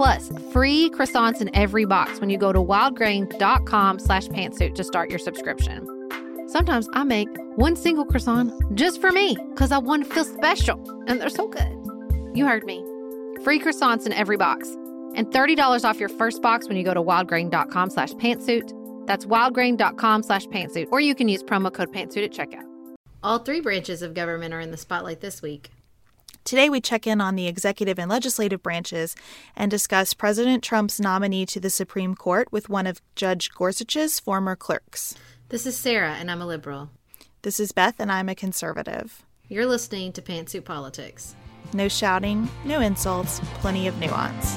plus free croissants in every box when you go to wildgrain.com slash pantsuit to start your subscription. Sometimes I make one single croissant just for me because I want to feel special, and they're so good. You heard me. Free croissants in every box and $30 off your first box when you go to wildgrain.com slash pantsuit. That's wildgrain.com slash pantsuit, or you can use promo code pantsuit at checkout. All three branches of government are in the spotlight this week. Today, we check in on the executive and legislative branches and discuss President Trump's nominee to the Supreme Court with one of Judge Gorsuch's former clerks. This is Sarah, and I'm a liberal. This is Beth, and I'm a conservative. You're listening to Pantsuit Politics. No shouting, no insults, plenty of nuance.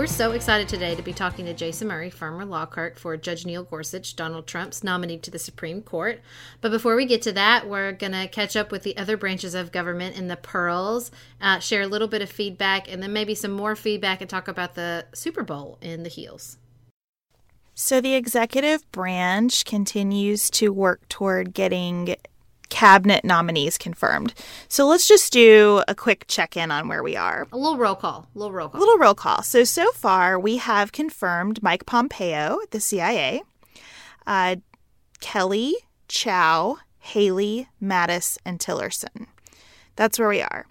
We're so excited today to be talking to Jason Murray, former law clerk for Judge Neil Gorsuch, Donald Trump's nominee to the Supreme Court. But before we get to that, we're going to catch up with the other branches of government in the pearls, uh, share a little bit of feedback, and then maybe some more feedback and talk about the Super Bowl in the heels. So, the executive branch continues to work toward getting cabinet nominees confirmed. So let's just do a quick check in on where we are. A little roll call. A little roll call. A little roll call. So, so far we have confirmed Mike Pompeo at the CIA, uh, Kelly, Chao, Haley, Mattis, and Tillerson. That's where we are.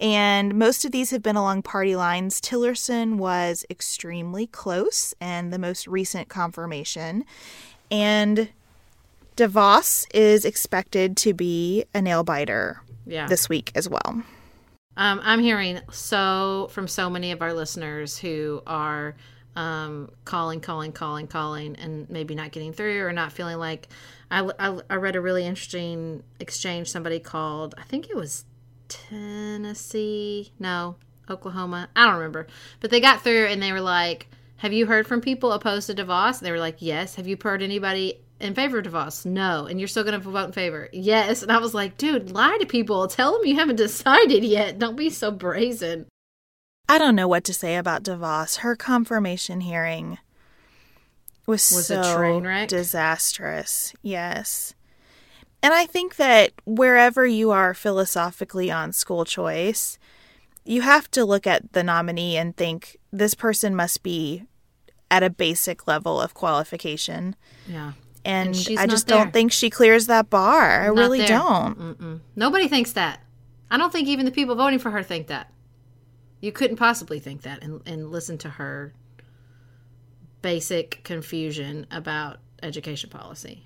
And most of these have been along party lines. Tillerson was extremely close and the most recent confirmation. And DeVos is expected to be a nail biter yeah. this week as well. Um, I'm hearing so from so many of our listeners who are um, calling, calling, calling, calling, and maybe not getting through or not feeling like. I, I, I read a really interesting exchange. Somebody called, I think it was Tennessee, no, Oklahoma. I don't remember, but they got through and they were like, "Have you heard from people opposed to DeVos?" And they were like, "Yes." Have you heard anybody in favor of DeVos? No. And you're still going to vote in favor? Yes. And I was like, dude, lie to people. Tell them you haven't decided yet. Don't be so brazen. I don't know what to say about DeVos. Her confirmation hearing was, Was so a train wreck? disastrous. Yes. And I think that wherever you are philosophically on school choice, you have to look at the nominee and think this person must be at a basic level of qualification. Yeah. And, she's I just there. don't think she clears that bar. I Not really there. don't. Mm-mm. Nobody thinks that. I don't think even the people voting for her think that. You couldn't possibly think that and, and listen to her basic confusion about education policy.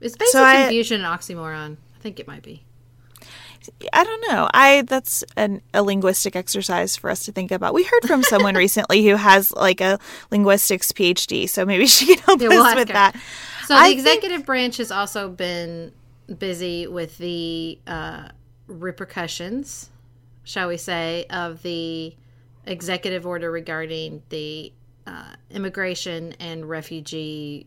It's basic So I- confusion an oxymoron? I think it might be. I don't know. I that's an, a linguistic exercise for us to think about. We heard from someone recently who has like a linguistics PhD, so maybe she can help Yeah, we'll us with her. that. So the I think- executive branch has also been busy with the uh, repercussions, shall we say, of the executive order regarding the uh, immigration and refugee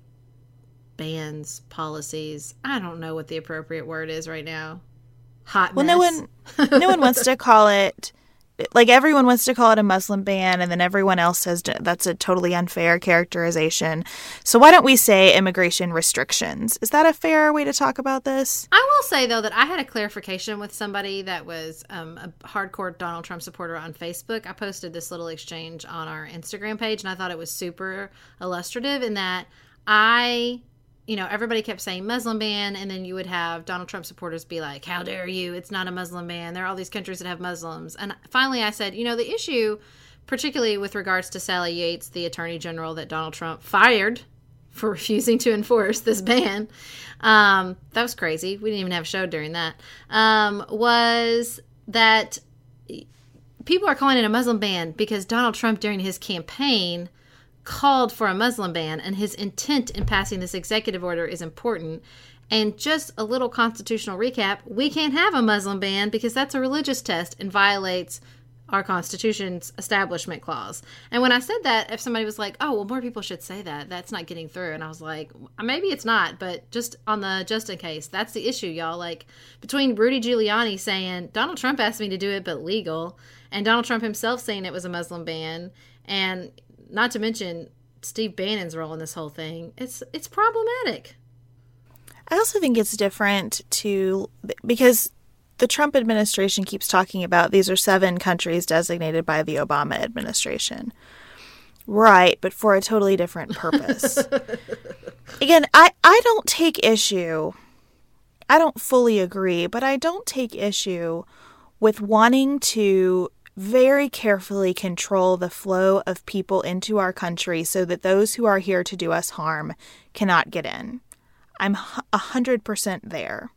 bans policies. I don't know what the appropriate word is right now. Hot Well, mess. no one, no one wants to call it. Like everyone wants to call it a Muslim ban, and then everyone else says that's a totally unfair characterization. So why don't we say immigration restrictions? Is that a fair way to talk about this? I will say though that I had a clarification with somebody that was um, a hardcore Donald Trump supporter on Facebook. I posted this little exchange on our Instagram page, and I thought it was super illustrative in that I, you know, everybody kept saying Muslim ban, and then you would have Donald Trump supporters be like, "How dare you? It's not a Muslim ban. There are all these countries that have Muslims." And finally, I said, you know, the issue, particularly with regards to Sally Yates, the Attorney General that Donald Trump fired for refusing to enforce this ban. Um, that was crazy. We didn't even have a show during that. Um, was that people are calling it a Muslim ban because Donald Trump, during his campaign, called for a Muslim ban, and his intent in passing this executive order is important. And just a little constitutional recap we can't have a Muslim ban because that's a religious test and violates our Constitution's establishment clause. And when I said that, if somebody was like, "Oh, well, more people should say that," that's not getting through, and I was like, maybe it's not, but just on the just in case, that's the issue, y'all. Like between Rudy Giuliani saying Donald Trump asked me to do it, but legal, and Donald Trump himself saying it was a Muslim ban, and not to mention Steve Bannon's role in this whole thing, it's it's problematic. I also think it's different to because the Trump administration keeps talking about these are seven countries designated by the Obama administration. Right, but for a totally different purpose. Again, I, I don't take issue. I don't fully agree, but I don't take issue with wanting to very carefully control the flow of people into our country so that those who are here to do us harm cannot get in. I'm a 100% there.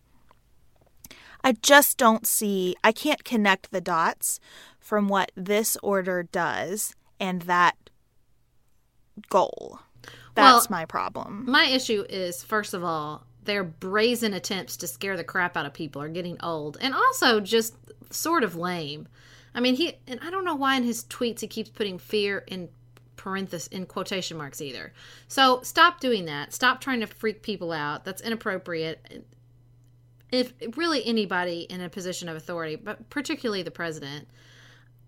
I just don't see, I can't connect the dots from what this order does and that goal. That's Well, my problem. My issue is, first of all, their brazen attempts to scare the crap out of people are getting old, and also just sort of lame. I mean, he and I don't know why in his tweets he keeps putting fear in parenthesis in quotation marks either. So stop doing that. Stop trying to freak people out. That's inappropriate. If really anybody in a position of authority, but particularly the president.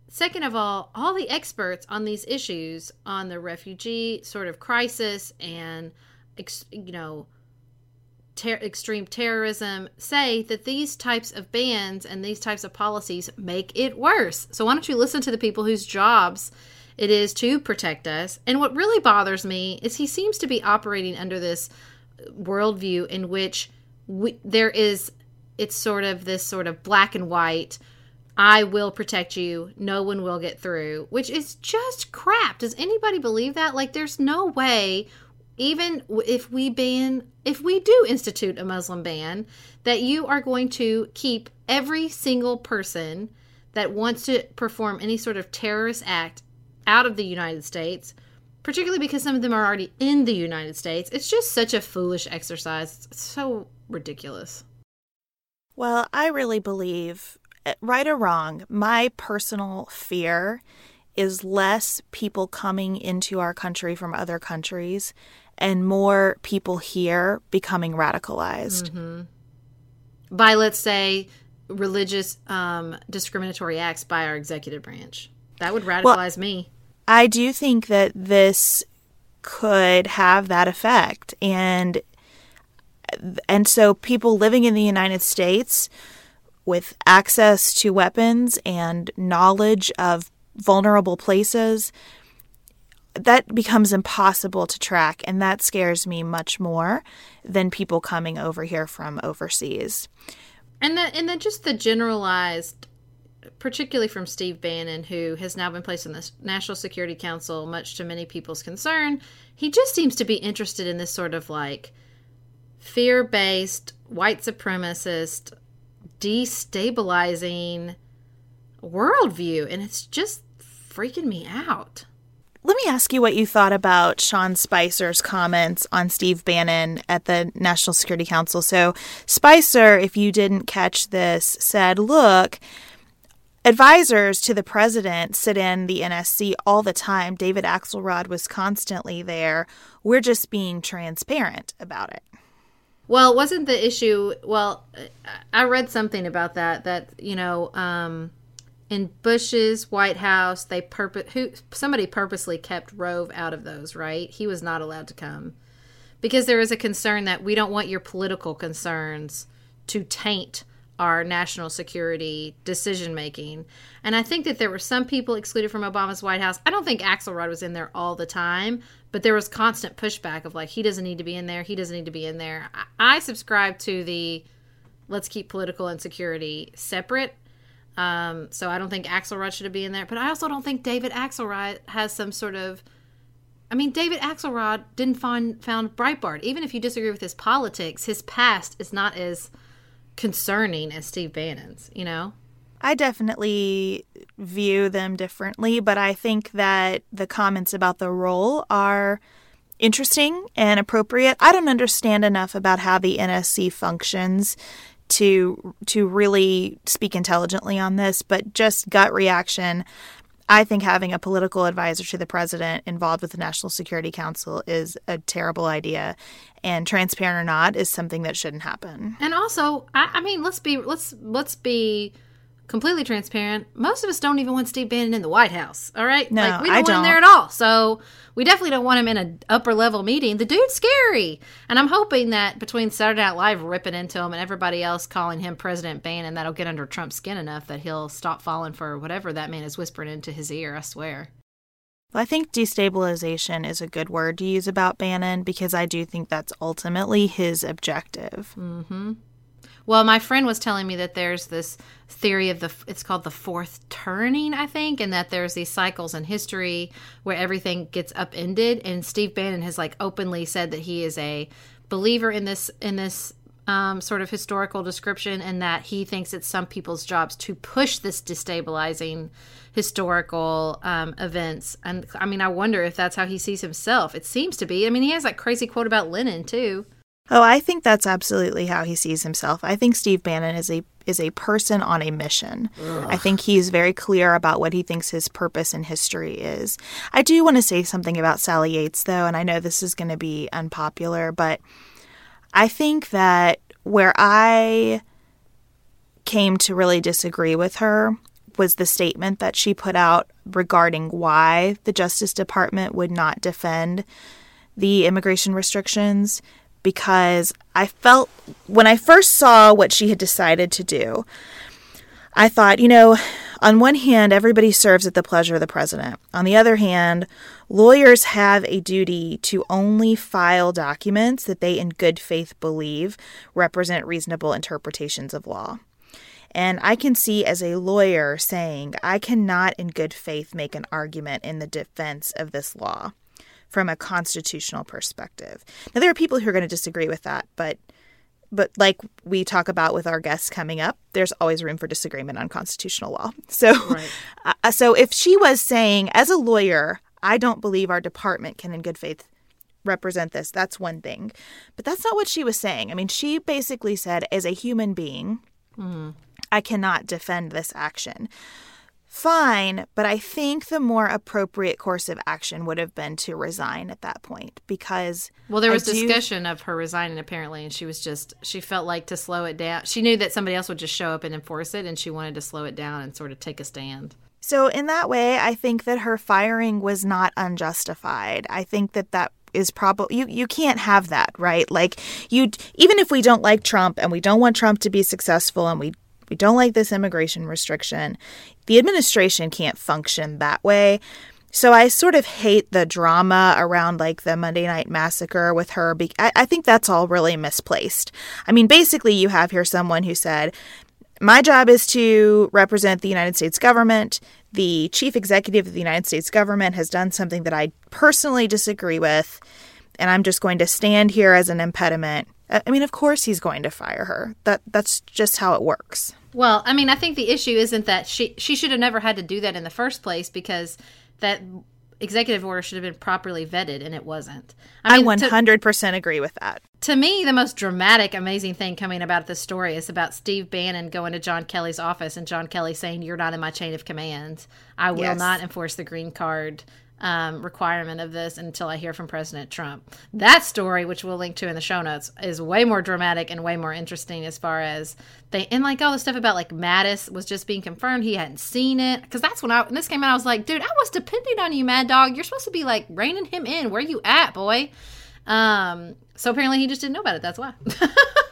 Second of all, all the experts on these issues, on the refugee sort of crisis and, you know, ter- extreme terrorism, say that these types of bans and these types of policies make it worse. So why don't you listen to the people whose jobs it is to protect us? And what really bothers me is he seems to be operating under this uh, worldview in which we, there is, it's sort of this sort of black and white I will protect you. No one will get through, which is just crap. Does anybody believe that? Like, there's no way, even if we ban, if we do institute a Muslim ban, that you are going to keep every single person that wants to perform any sort of terrorist act out of the United States, particularly because some of them are already in the United States. It's just such a foolish exercise. It's so ridiculous. Well, I really believe, eh, right or wrong, my personal fear is less people coming into our country from other countries and more people here becoming radicalized. by let's say religious um, discriminatory acts by our executive branch. That would radicalize me. I do think that this could have that effect and and so people living in the United States with access to weapons and knowledge of vulnerable places, that becomes impossible to track. And that scares me much more than people coming over here from overseas. And then, and then just the generalized, particularly from Steve Bannon, who has now been placed in the National Security Council, much to many people's concern, he just seems to be interested in this sort of like fear based, white supremacist, destabilizing worldview. And it's just freaking me out. Let me ask you what you thought about Sean Spicer's comments on Steve Bannon at the National Security Council. So, Spicer, if you didn't catch this, said, Look, advisors to the president sit in the NSC all the time. David Axelrod was constantly there. We're just being transparent about it. Well, wasn't the issue? Well, I read something about that, that, you know, um, in Bush's White House, they purpose who somebody purposely kept Rove out of those, right? He was not allowed to come because there is a concern that we don't want your political concerns to taint our national security decision making. And I think that there were some people excluded from Obama's White House. I don't think Axelrod was in there all the time, but there was constant pushback of like he doesn't need to be in there, he doesn't need to be in there. I, I subscribe to the let's keep political and security separate um, so I don't think Axelrod should be in there. But I also don't think David Axelrod has some sort of. I mean, David Axelrod didn't find found Breitbart. Even if you disagree with his politics, his past is not as concerning as Steve Bannon's. You know. I definitely view them differently, but I think that the comments about the role are interesting and appropriate. I don't understand enough about how the NSC functions to to really speak intelligently on this, but just gut reaction. I think having a political advisor to the president involved with the National Security Council is a terrible idea, and transparent or not is something that shouldn't happen. And also, I, I mean, let's be let's let's be completely transparent, most of us don't even want Steve Bannon in the White House. All right, no, like, we don't I want don't. him there at all. So we definitely don't want him in an upper level meeting. The dude's scary, and I'm hoping that between Saturday Night Live ripping into him and everybody else calling him President Bannon, that'll get under Trump's skin enough that he'll stop falling for whatever that man is whispering into his ear. I swear. Well, I think destabilization is a good word to use about Bannon because I do think that's ultimately his objective. Mm-hmm. Well, my friend was telling me that there's this theory of the it's called the fourth turning, I think, and that there's these cycles in history where everything gets upended. And Steve Bannon has like openly said that he is a believer in this in this um, sort of historical description, and that he thinks it's some people's jobs to push this destabilizing historical um, events. And I mean, I wonder if that's how he sees himself. It seems to be. I mean, he has that crazy quote about Lenin too. Oh, I think that's absolutely how he sees himself. I think Steve Bannon is a is a person on a mission. Ugh. I think he's very clear about what he thinks his purpose in history is. I do want to say something about Sally Yates though, and I know this is going to be unpopular, but I think that where I came to really disagree with her was the statement that she put out regarding why the Justice Department would not defend the immigration restrictions because I felt when I first saw what she had decided to do, I thought, you know, on one hand, everybody serves at the pleasure of the president. On the other hand, lawyers have a duty to only file documents that they, in good faith, believe represent reasonable interpretations of law. And I can see as a lawyer saying, I cannot, in good faith, make an argument in the defense of this law from a constitutional perspective. Now there are people who are going to disagree with that, but but like we talk about with our guests coming up, there's always room for disagreement on constitutional law. So right. uh, so if she was saying as a lawyer, I don't believe our department can in good faith represent this, that's one thing. But that's not what she was saying. I mean, she basically said as a human being, mm. I cannot defend this action fine, but I think the more appropriate course of action would have been to resign at that point because well, there was do... discussion of her resigning apparently, and she was just she felt like to slow it down. She knew that somebody else would just show up and enforce it, and she wanted to slow it down and sort of take a stand. So in that way, I think that her firing was not unjustified. I think that that is probably you you can't have that right like you even if we don't like Trump and we don't want Trump to be successful and we We don't like this immigration restriction. The administration can't function that way. So I sort of hate the drama around like the Monday Night Massacre with her. I, I think that's all really misplaced. I mean, basically, you have here someone who said, my job is to represent the United States government. The chief executive of the United States government has done something that I personally disagree with, and I'm just going to stand here as an impediment. I mean, of course he's going to fire her. That that's just how it works. Well, I mean, I think the issue isn't that she she should have never had to do that in the first place because that executive order should have been properly vetted and it wasn't. I, mean, I 100% to, agree with that. To me, the most dramatic, amazing thing coming about this story is about Steve Bannon going to John Kelly's office and John Kelly saying, You're not in my chain of command. I will yes. not enforce the green card um, requirement of this until I hear from President Trump. That story, which we'll link to in the show notes, is way more dramatic and way more interesting as far as they and like all the stuff about like Mattis was just being confirmed he hadn't seen it because that's when I when this came out I was like, dude, I was depending on you, Mad Dog. You're supposed to be like reining him in. Where you at, boy? Um, so apparently he just didn't know about it. That's why.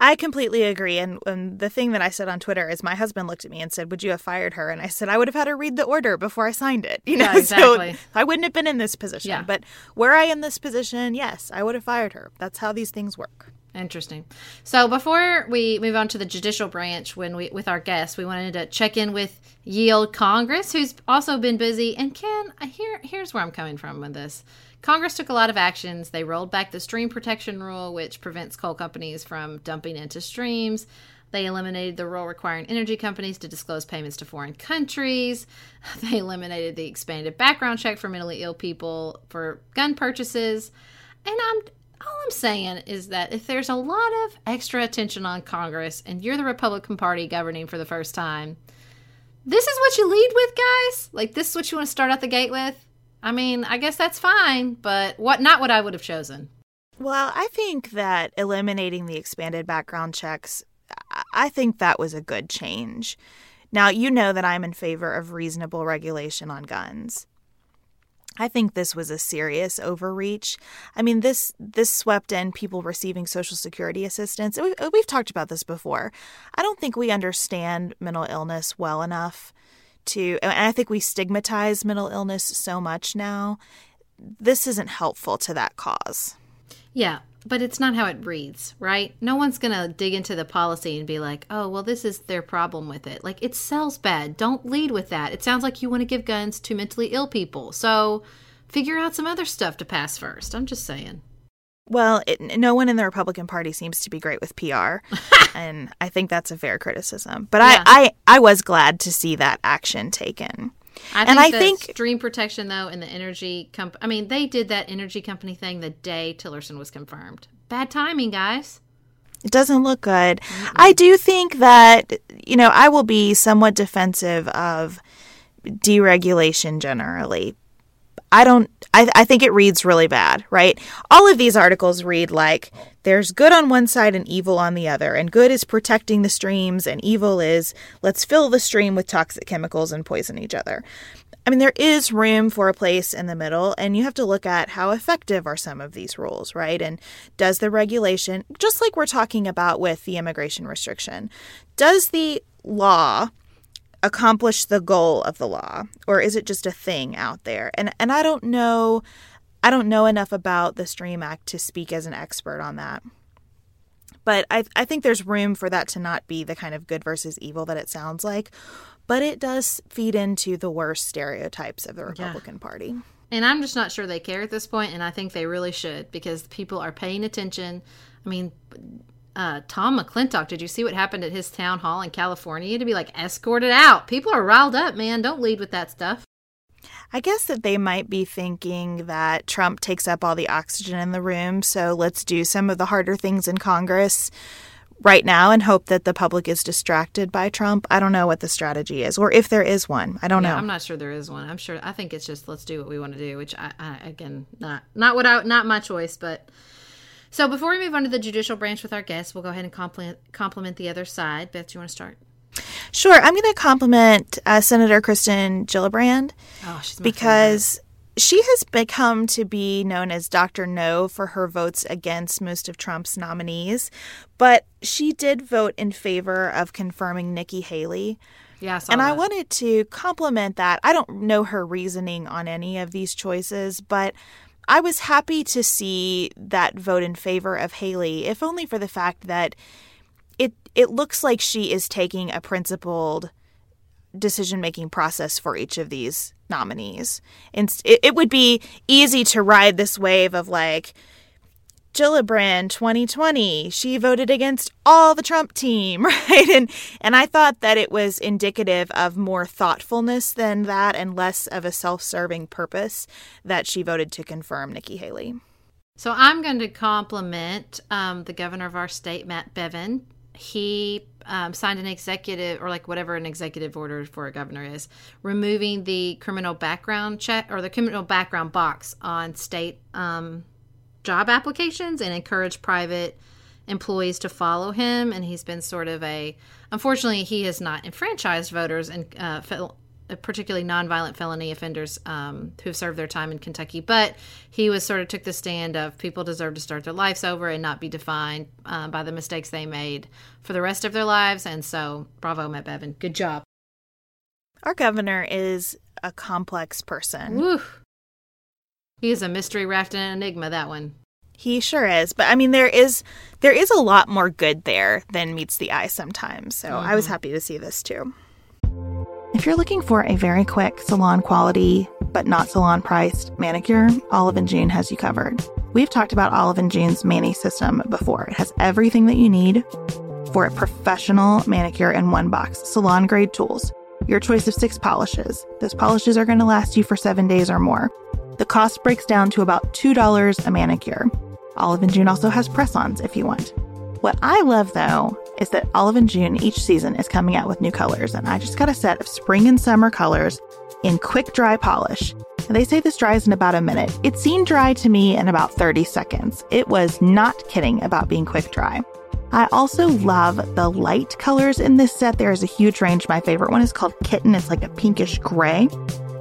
I completely agree. And, and, the thing that I said on Twitter is my husband looked at me and said, Would you have fired her? And I said, I would have had her read the order before I signed it. You know, yeah, exactly. so I wouldn't have been in this position. Yeah. But were I in this position, yes, I would have fired her. That's how these things work. Interesting. So before we move on to the judicial branch, when we with our guests, we wanted to check in with Yield Congress, who's also been busy. And Ken, here here's where I'm coming from with this. Congress took a lot of actions. They rolled back the stream protection rule, which prevents coal companies from dumping into streams. They eliminated the rule requiring energy companies to disclose payments to foreign countries. They eliminated the expanded background check for mentally ill people for gun purchases. And I'm all I'm saying is that if there's a lot of extra attention on Congress and you're the Republican Party governing for the first time, this is what you lead with, guys? Like this is what you want to start out the gate with? I mean, I guess that's fine, but what not what I would have chosen. Well, I think that eliminating the expanded background checks, I think that was a good change. Now, you know that I'm in favor of reasonable regulation on guns. I think this was a serious overreach. I mean, this this swept in people receiving Social Security assistance. We've, we've talked about this before. I don't think we understand mental illness well enough to, and I think we stigmatize mental illness so much now. This isn't helpful to that cause. Yeah, but it's not how it reads, right? No one's going to dig into the policy and be like, oh, well, this is their problem with it. Like, it sells bad. Don't lead with that. It sounds like you want to give guns to mentally ill people. So figure out some other stuff to pass first. I'm just saying. Well, it, no one in the Republican Party seems to be great with PR, and I think that's a fair criticism. But yeah. I, I, I was glad to see that action taken. I and I think stream protection though, and the energy comp. I mean, they did that energy company thing the day Tillerson was confirmed. Bad timing, guys. It doesn't look good. Mm-mm. I do think that you know I will be somewhat defensive of deregulation generally I don't I, I think it reads really bad, right? All of these articles read like there's good on one side and evil on the other, and good is protecting the streams, and evil is let's fill the stream with toxic chemicals and poison each other. I mean, there is room for a place in the middle, and you have to look at how effective are some of these rules, right? And does the regulation, just like we're talking about with the immigration restriction, does the law accomplish the goal of the law or is it just a thing out there? And and I don't know I don't know enough about the Stream Act to speak as an expert on that. But I I think there's room for that to not be the kind of good versus evil that it sounds like but it does feed into the worst stereotypes of the Republican yeah. Party. And I'm just not sure they care at this point and I think they really should because people are paying attention. I mean uh, Tom McClintock, did you see what happened at his town hall in California? To be like escorted out. People are riled up, man. Don't lead with that stuff. I guess that they might be thinking that Trump takes up all the oxygen in the room, so let's do some of the harder things in Congress right now and hope that the public is distracted by Trump. I don't know what the strategy is, or if there is one. I don't yeah, know. I'm not sure there is one. I'm sure. I think it's just let's do what we want to do, which I, I again not not what I not my choice, but so before we move on to the judicial branch with our guests, we'll go ahead and compliment, compliment the other side. Beth, do you want to start? Sure. I'm going to compliment uh, Senator Kirsten Gillibrand oh, because favorite. she has become to be known as Dr. No for her votes against most of Trump's nominees, but she did vote in favor of confirming Nikki Haley. Yeah, I and that. I wanted to compliment that. I don't know her reasoning on any of these choices, but I was happy to see that vote in favor of Haley, if only for the fact that it it looks like she is taking a principled decision making process for each of these nominees. And it, it would be easy to ride this wave of like, Gillibrand 2020, she voted against all the Trump team, right? And and I thought that it was indicative of more thoughtfulness than that and less of a self-serving purpose that she voted to confirm Nikki Haley. So I'm going to compliment um, the governor of our state, Matt Bevin. He um, signed an executive or like whatever an executive order for a governor is, removing the criminal background check or the criminal background box on state um, job applications and encourage private employees to follow him. And he's been sort of a, unfortunately, he has not enfranchised voters and uh, particularly nonviolent felony offenders um, who've served their time in Kentucky. But he was sort of took the stand of people deserve to start their lives over and not be defined uh, by the mistakes they made for the rest of their lives. And so, bravo, Matt Bevin. Good job. Our governor is a complex person. Woo. He is a mystery wrapped in an enigma, that one. He sure is. But I mean there is there is a lot more good there than meets the eye sometimes. So mm-hmm. I was mm-hmm. happy to see this too. If you're looking for a very quick salon quality, but not salon priced manicure, Olive and June has you covered. We've talked about Olive and June's Mani system before. It has everything that you need for a professional manicure in one box salon grade tools, your choice of six polishes. Those polishes are going to last you for seven days or more. The cost breaks down to about $2 a manicure. Olive and June also has press ons if you want. What I love though is that Olive and June each season is coming out with new colors, and I just got a set of spring and summer colors in quick dry polish. And they say this dries in about a minute. It seemed dry to me in about 30 seconds. It was not kidding about being quick dry. I also love the light colors in this set. There is a huge range. My favorite one is called Kitten. It's like a pinkish gray.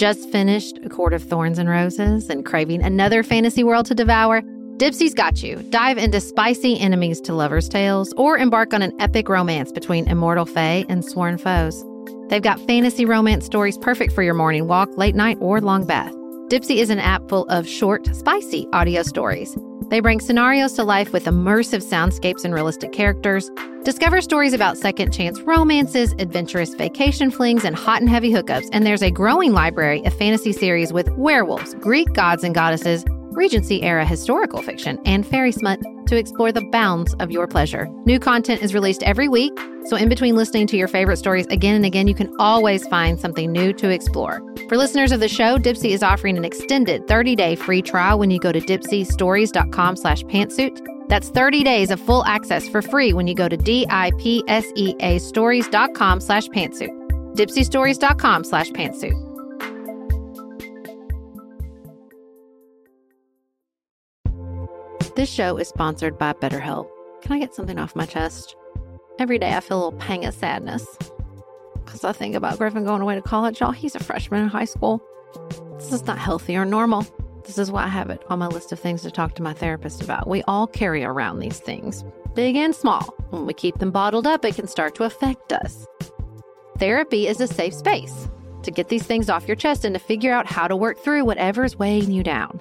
Just finished A Court of Thorns and Roses and craving another fantasy world to devour? Dipsea's got you. Dive into spicy enemies to lovers' tales or embark on an epic romance between immortal fae and sworn foes. They've got fantasy romance stories perfect for your morning walk, late night, or long bath. Dipsea is an app full of short, spicy audio stories. They bring scenarios to life with immersive soundscapes and realistic characters. Discover stories about second chance romances, adventurous vacation flings, and hot and heavy hookups. And there's a growing library of fantasy series with werewolves, Greek gods and goddesses, Regency era historical fiction, and fairy smut to explore the bounds of your pleasure. New content is released every week, so in between listening to your favorite stories again and again, you can always find something new to explore. For listeners of the show, Dipsea is offering an extended 30-day free trial when you go to dipseastories.com slash pantsuit. That's 30 days of full access for free when you go to D-I-P-S-E-A stories.com slash pantsuit. dipseastories.com slash pantsuit. This show is sponsored by BetterHelp. Can I get something off my chest? Every day I feel a little pang of sadness because I think about Griffin going away to college. Y'all, he's a freshman in high school. This is not healthy or normal. This is why I have it on my list of things to talk to my therapist about. We all carry around these things, big and small. When we keep them bottled up, it can start to affect us. Therapy is a safe space to get these things off your chest and to figure out how to work through whatever is weighing you down.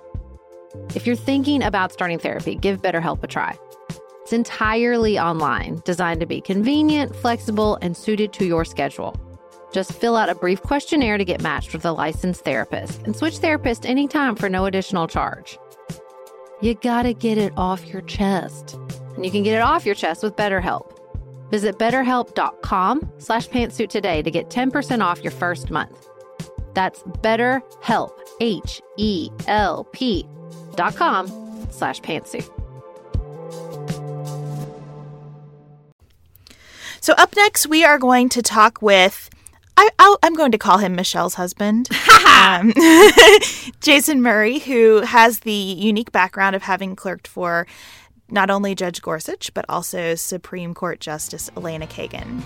If you're thinking about starting therapy, give BetterHelp a try. It's entirely online, designed to be convenient, flexible, and suited to your schedule. Just fill out a brief questionnaire to get matched with a licensed therapist and switch therapist anytime for no additional charge. You gotta get it off your chest. And you can get it off your chest with BetterHelp. Visit betterhelp.com slash pantsuit today to get 10% off your first month. That's betterhelp, H-E-L-P dot com slash pantsuit. So up next, we are going to talk with. I, I'll, I'm going to call him Michelle's husband, um, Jason Murray, who has the unique background of having clerked for not only Judge Gorsuch but also Supreme Court Justice Elena Kagan.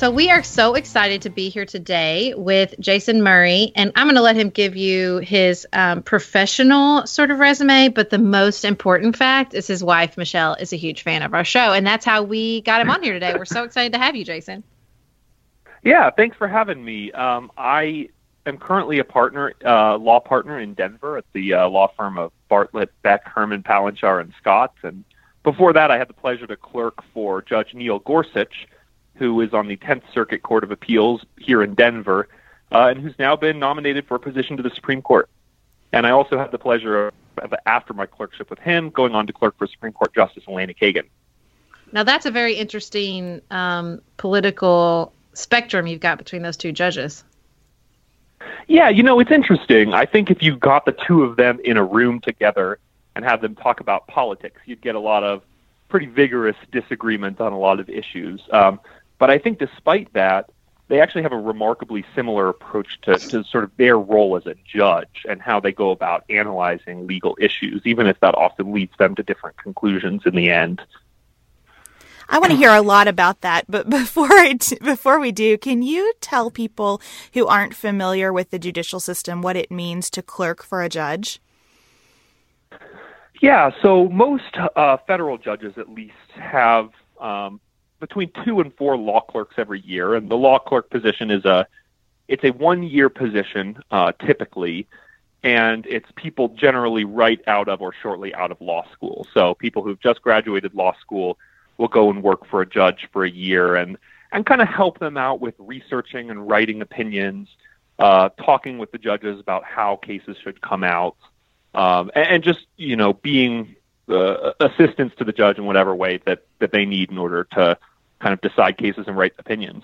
So we are so excited to be here today with Jason Murray, and I'm going to let him give you his um, professional sort of resume. But the most important fact is his wife Michelle is a huge fan of our show, and that's how we got him on here today. We're so excited to have you, Jason. Yeah, thanks for having me. Um, I am currently a partner, uh, law partner in Denver at the uh, law firm of Bartlit, Beck, Herman, Palenchar, and Scott. And before that, I had the pleasure to clerk for Judge Neil Gorsuch who is on the 10th Circuit Court of Appeals here in Denver, uh, and who's now been nominated for a position to the Supreme Court. And I also had the pleasure of, of, after my clerkship with him, going on to clerk for Supreme Court Justice Elena Kagan. Now, that's a very interesting um, political spectrum you've got between those two judges. Yeah, you know, it's interesting. I think if you got the two of them in a room together and had them talk about politics, you'd get a lot of pretty vigorous disagreement on a lot of issues. Um, but I think despite that, they actually have a remarkably similar approach to, to sort of their role as a judge and how they go about analyzing legal issues, even if that often leads them to different conclusions in the end. I want to hear a lot about that, but before I t- before we do, can you tell people who aren't familiar with the judicial system what it means to clerk for a judge? Yeah, so most uh, federal judges, at least, have um, between two and four law clerks every year, and the law clerk position is a it's a one year position uh, typically, and it's people generally right out of or shortly out of law school. So people who've just graduated law school will go and work for a judge for a year and and kind of help them out with researching and writing opinions, uh, talking with the judges about how cases should come out, um, and, and just you know being uh, assistance to the judge in whatever way that that they need in order to kind of decide cases and write opinions.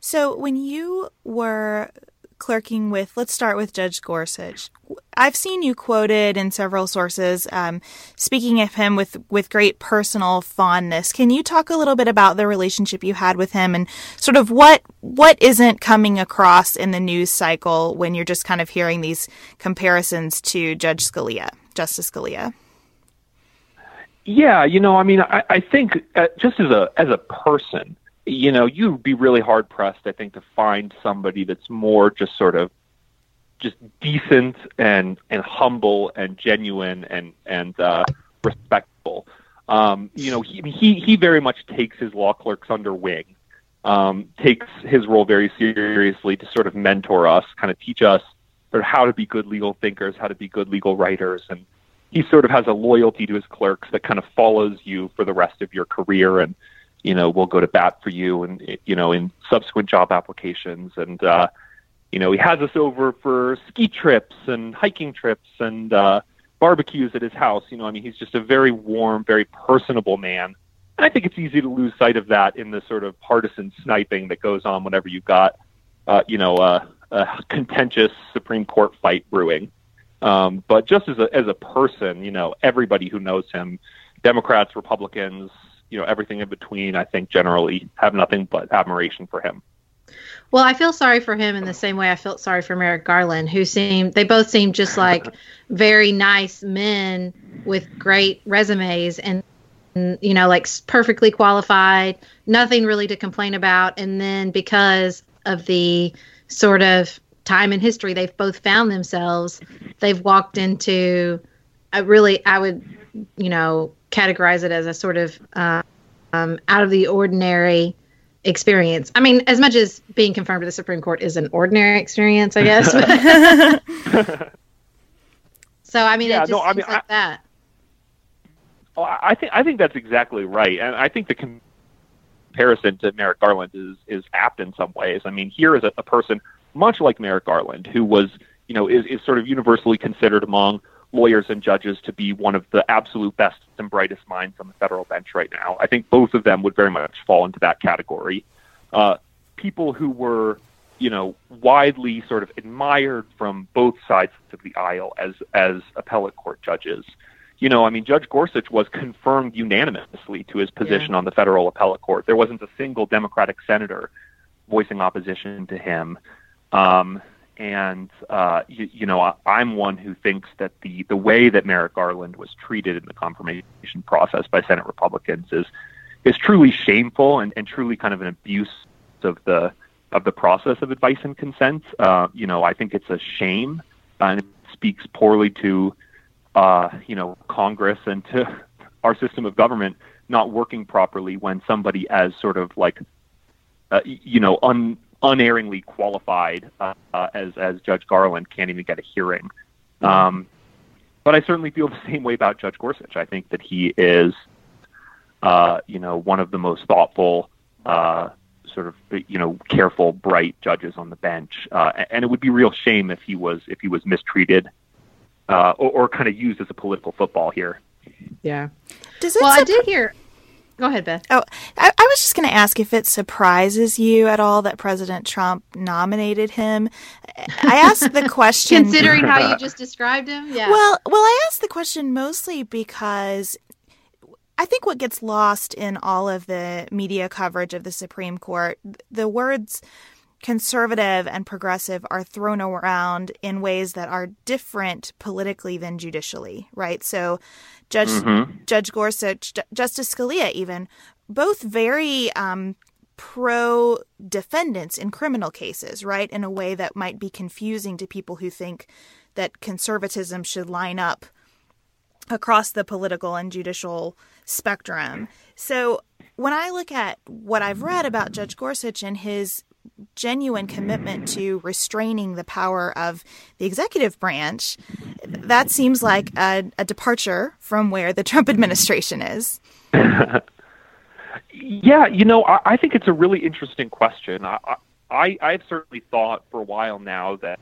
So when you were clerking with, let's start with Judge Gorsuch. I've seen you quoted in several sources um, speaking of him with, with great personal fondness. Can you talk a little bit about the relationship you had with him and sort of what what isn't coming across in the news cycle when you're just kind of hearing these comparisons to Judge Scalia, Justice Scalia? Yeah, you know, I mean, I, I think uh, just as a as a person, you know, you'd be really hard pressed, I think, to find somebody that's more just sort of just decent and and humble and genuine and and uh, respectful. Um, you know, he he he very much takes his law clerks under wing, um, takes his role very seriously to sort of mentor us, kind of teach us sort of how to be good legal thinkers, how to be good legal writers, and he sort of has a loyalty to his clerks that kind of follows you for the rest of your career and you know will go to bat for you and you know in subsequent job applications. And uh you know he has us over for ski trips and hiking trips and uh barbecues at his house. You know i mean he's just a very warm very personable man. And i think it's easy to lose sight of that in the sort of partisan sniping that goes on whenever you've got uh you know uh, a contentious supreme court fight brewing um, but just as a as a person, you know, everybody who knows him, Democrats, Republicans, you know, everything in between, I think generally have nothing but admiration for him. Well, I feel sorry for him in the same way I felt sorry for Merrick Garland, who seemed they both seemed just like very nice men with great resumes and you know like perfectly qualified, nothing really to complain about, and then because of the sort of time in history they've both found themselves they've walked into a really i would you know categorize it as a sort of uh, um, out of the ordinary experience i mean as much as being confirmed to the supreme court is an ordinary experience i guess So I mean, Yeah, it just no, I mean, like that. Well, I I think I think that's exactly right, and I think the comparison to Merrick Garland is is apt in some ways. I mean, here is a, a person much like Merrick Garland, who was you know is is sort of universally considered among lawyers and judges to be one of the absolute best and brightest minds on the federal bench right now. I think both of them would very much fall into that category. Uh, people who were you know widely sort of admired from both sides of the aisle as as appellate court judges you know, I mean, Judge Gorsuch was confirmed unanimously to his position on the federal appellate court. There wasn't a single Democratic senator voicing opposition to him. Um, and uh, you, you know, I, I'm one who thinks that the the way that Merrick Garland was treated in the confirmation process by Senate Republicans is is truly shameful and, and truly kind of an abuse of the of the process of advice and consent. Uh, you know, I think it's a shame and it speaks poorly to uh, you know, Congress and to our system of government not working properly when somebody as sort of like, uh, you know, un, unerringly qualified uh, uh, as as Judge Garland can't even get a hearing. Um, but I certainly feel the same way about Judge Gorsuch. I think that he is, uh, you know, one of the most thoughtful, uh, sort of, you know, careful, bright judges on the bench. Uh, and it would be a real shame if he was if he was mistreated uh, or, or kind of used as a political football here. Yeah. Does it Well, I did hear. Go ahead, Beth. Oh, I, I was just going to ask if it surprises you at all that President Trump nominated him. I asked the question. Considering how you just described him, yeah. Well, well, I asked the question mostly because I think what gets lost in all of the media coverage of the Supreme Court, the words conservative and progressive are thrown around in ways that are different politically than judicially, right? So, Judge Mhm. Judge Gorsuch, Ju- Justice Scalia, even both very um, pro defendants in criminal cases, right? In a way that might be confusing to people who think that conservatism should line up across the political and judicial spectrum. So when I look at what I've read about Judge Gorsuch and his genuine commitment to restraining the power of the executive branch, that seems like a, a departure from where the Trump administration is. Yeah, you know, I, I think it's a really interesting question. I, I, I've certainly thought for a while now that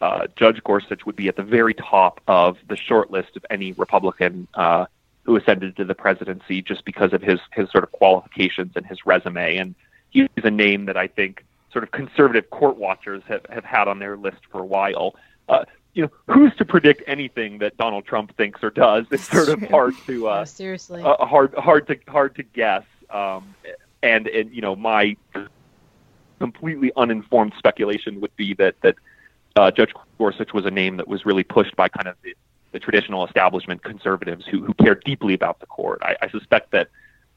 uh, Judge Gorsuch would be at the very top of the short list of any Republican uh, who ascended to the presidency, just because of his his sort of qualifications and his resume. And he's a name that I think sort of conservative court watchers have, have had on their list for a while. Uh, you know, who's to predict anything that Donald Trump thinks or does? It's sort of hard to uh, No, seriously. uh, hard hard to hard to guess. Um, and and you know my completely uninformed speculation would be that that uh, Judge Gorsuch was a name that was really pushed by kind of the, the traditional establishment conservatives who who care deeply about the court. I, I suspect that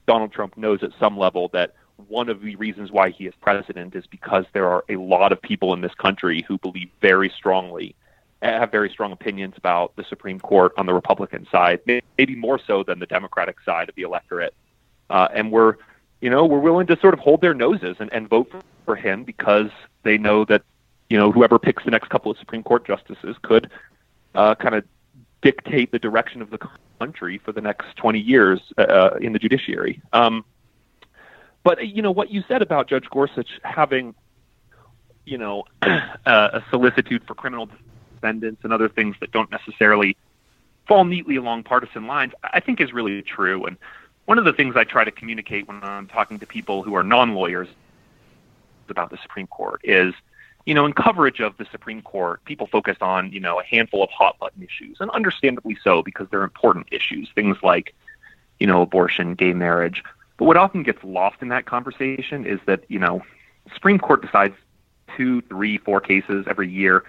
Donald Trump knows at some level that one of the reasons why he is president is because there are a lot of people in this country who believe very strongly have very strong opinions about the Supreme Court on the Republican side, maybe more so than the Democratic side of the electorate. Uh, and we're, you know, we're willing to sort of hold their noses and, and vote for him because they know that, you know, whoever picks the next couple of Supreme Court justices could uh, kind of dictate the direction of the country for the next 20 years uh, in the judiciary. Um, but you know what you said about Judge Gorsuch having, you know, uh, a solicitude for criminal defendants and other things that don't necessarily fall neatly along partisan lines, I think is really true. And one of the things I try to communicate when I'm talking to people who are non-lawyers about the Supreme Court is, you know, in coverage of the Supreme Court, people focus on, you know, a handful of hot button issues, and understandably so because they're important issues, things like, you know, abortion, gay marriage. But what often gets lost in that conversation is that, you know, Supreme Court decides two, three, four cases every year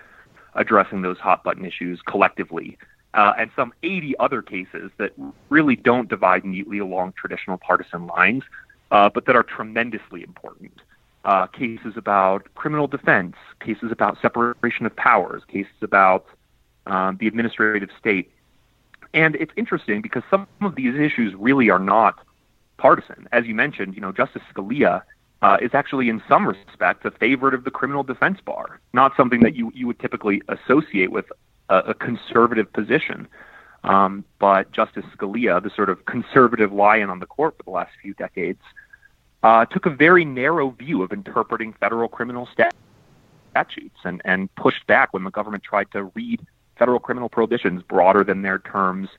addressing those hot button issues collectively. Uh, and some 80 other cases that really don't divide neatly along traditional partisan lines, uh, but that are tremendously important. Uh, cases about criminal defense, cases about separation of powers, cases about um, the administrative state. And it's interesting because some of these issues really are not partisan. As you mentioned, you know, Justice Scalia uh, is actually, in some respects, a favorite of the criminal defense bar. Not something that you you would typically associate with a, a conservative position. Um, but Justice Scalia, the sort of conservative lion on the court for the last few decades, uh, took a very narrow view of interpreting federal criminal statutes and, and pushed back when the government tried to read federal criminal prohibitions broader than their terms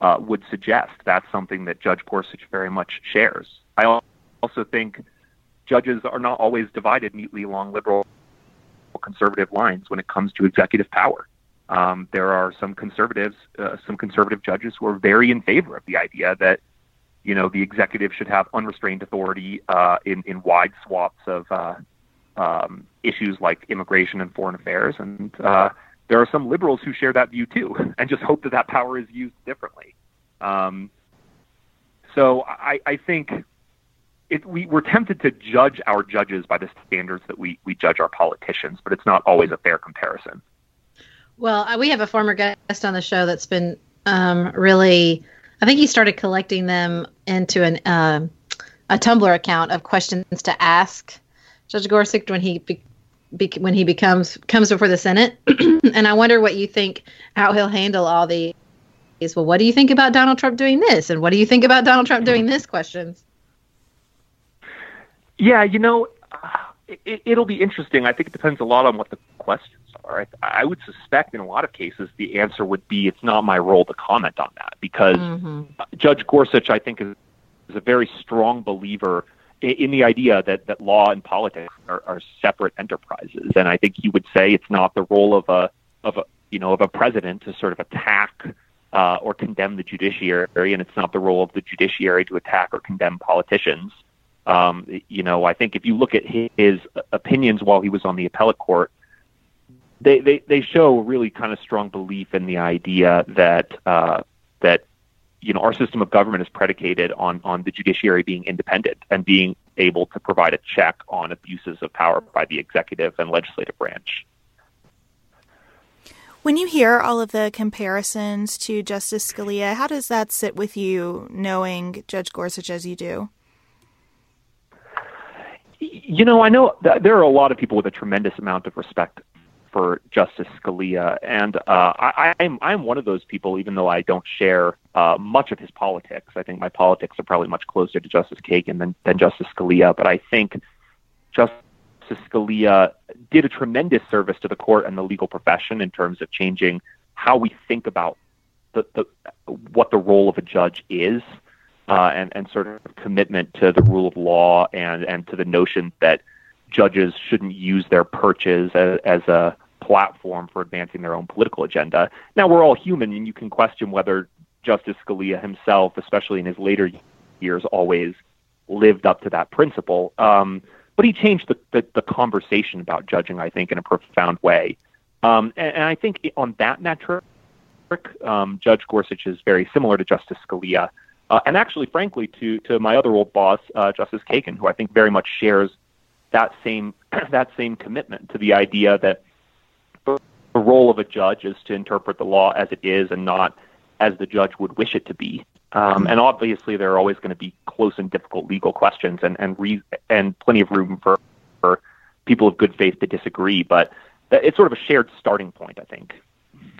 uh, would suggest. That's something that Judge Gorsuch very much shares. I also think judges are not always divided neatly along liberal or conservative lines when it comes to executive power. Um, there are some conservatives, uh, some conservative judges who are very in favor of the idea that you know the executive should have unrestrained authority uh, in in wide swaths of uh, um, issues like immigration and foreign affairs, and uh, there are some liberals who share that view too, and just hope that that power is used differently. Um, so I, I think it, we, we're tempted to judge our judges by the standards that we, we judge our politicians, but it's not always a fair comparison. Well, uh, we have a former guest on the show that's been um, really, I think he started collecting them into an uh, a Tumblr account of questions to ask Judge Gorsuch when he be, when he becomes comes before the Senate, and I wonder what you think how he'll handle all the is Well, what do you think about Donald Trump doing this, and what do you think about Donald Trump doing this? Questions. Yeah, you know, it, it'll be interesting. I think it depends a lot on what the questions are. I, I would suspect in a lot of cases the answer would be it's not my role to comment on that because mm-hmm. Judge Gorsuch, I think, is, is a very strong believer in, the idea that, that law and politics are, are separate enterprises. And I think he would say it's not the role of a of a you know of a president to sort of attack uh, or condemn the judiciary, and it's not the role of the judiciary to attack or condemn politicians. Um, you know, I think if you look at his opinions while he was on the appellate court, they, they, they show really kind of strong belief in the idea that uh, that you know our system of government is predicated on on the judiciary being independent and being able to provide a check on abuses of power by the executive and legislative branch. When you hear all of the comparisons to Justice Scalia, how does that sit with you, knowing Judge Gorsuch as you do? You know, I know there are a lot of people with a tremendous amount of respect for Justice Scalia, and uh, I, I'm I'm one of those people. Even though I don't share uh, much of his politics, I think my politics are probably much closer to Justice Kagan than than Justice Scalia. But I think Justice Scalia did a tremendous service to the court and the legal profession in terms of changing how we think about the, the what the role of a judge is uh, and, and sort of commitment to the rule of law and, and to the notion that judges shouldn't use their perches as, as a platform for advancing their own political agenda. Now, we're all human, and you can question whether Justice Scalia himself, especially in his later years, always lived up to that principle. Um, but he changed the, the, the, conversation about judging, I think, in a profound way. Um, and, and, I think on that metric, um, Judge Gorsuch is very similar to Justice Scalia uh, and actually, frankly, to to my other old boss, uh, Justice Kagan, who I think very much shares that same that same commitment to the idea that the role of a judge is to interpret the law as it is and not as the judge would wish it to be. Um, and obviously, there are always going to be close and difficult legal questions, and and re- and plenty of room for for people of good faith to disagree. But it's sort of a shared starting point, I think.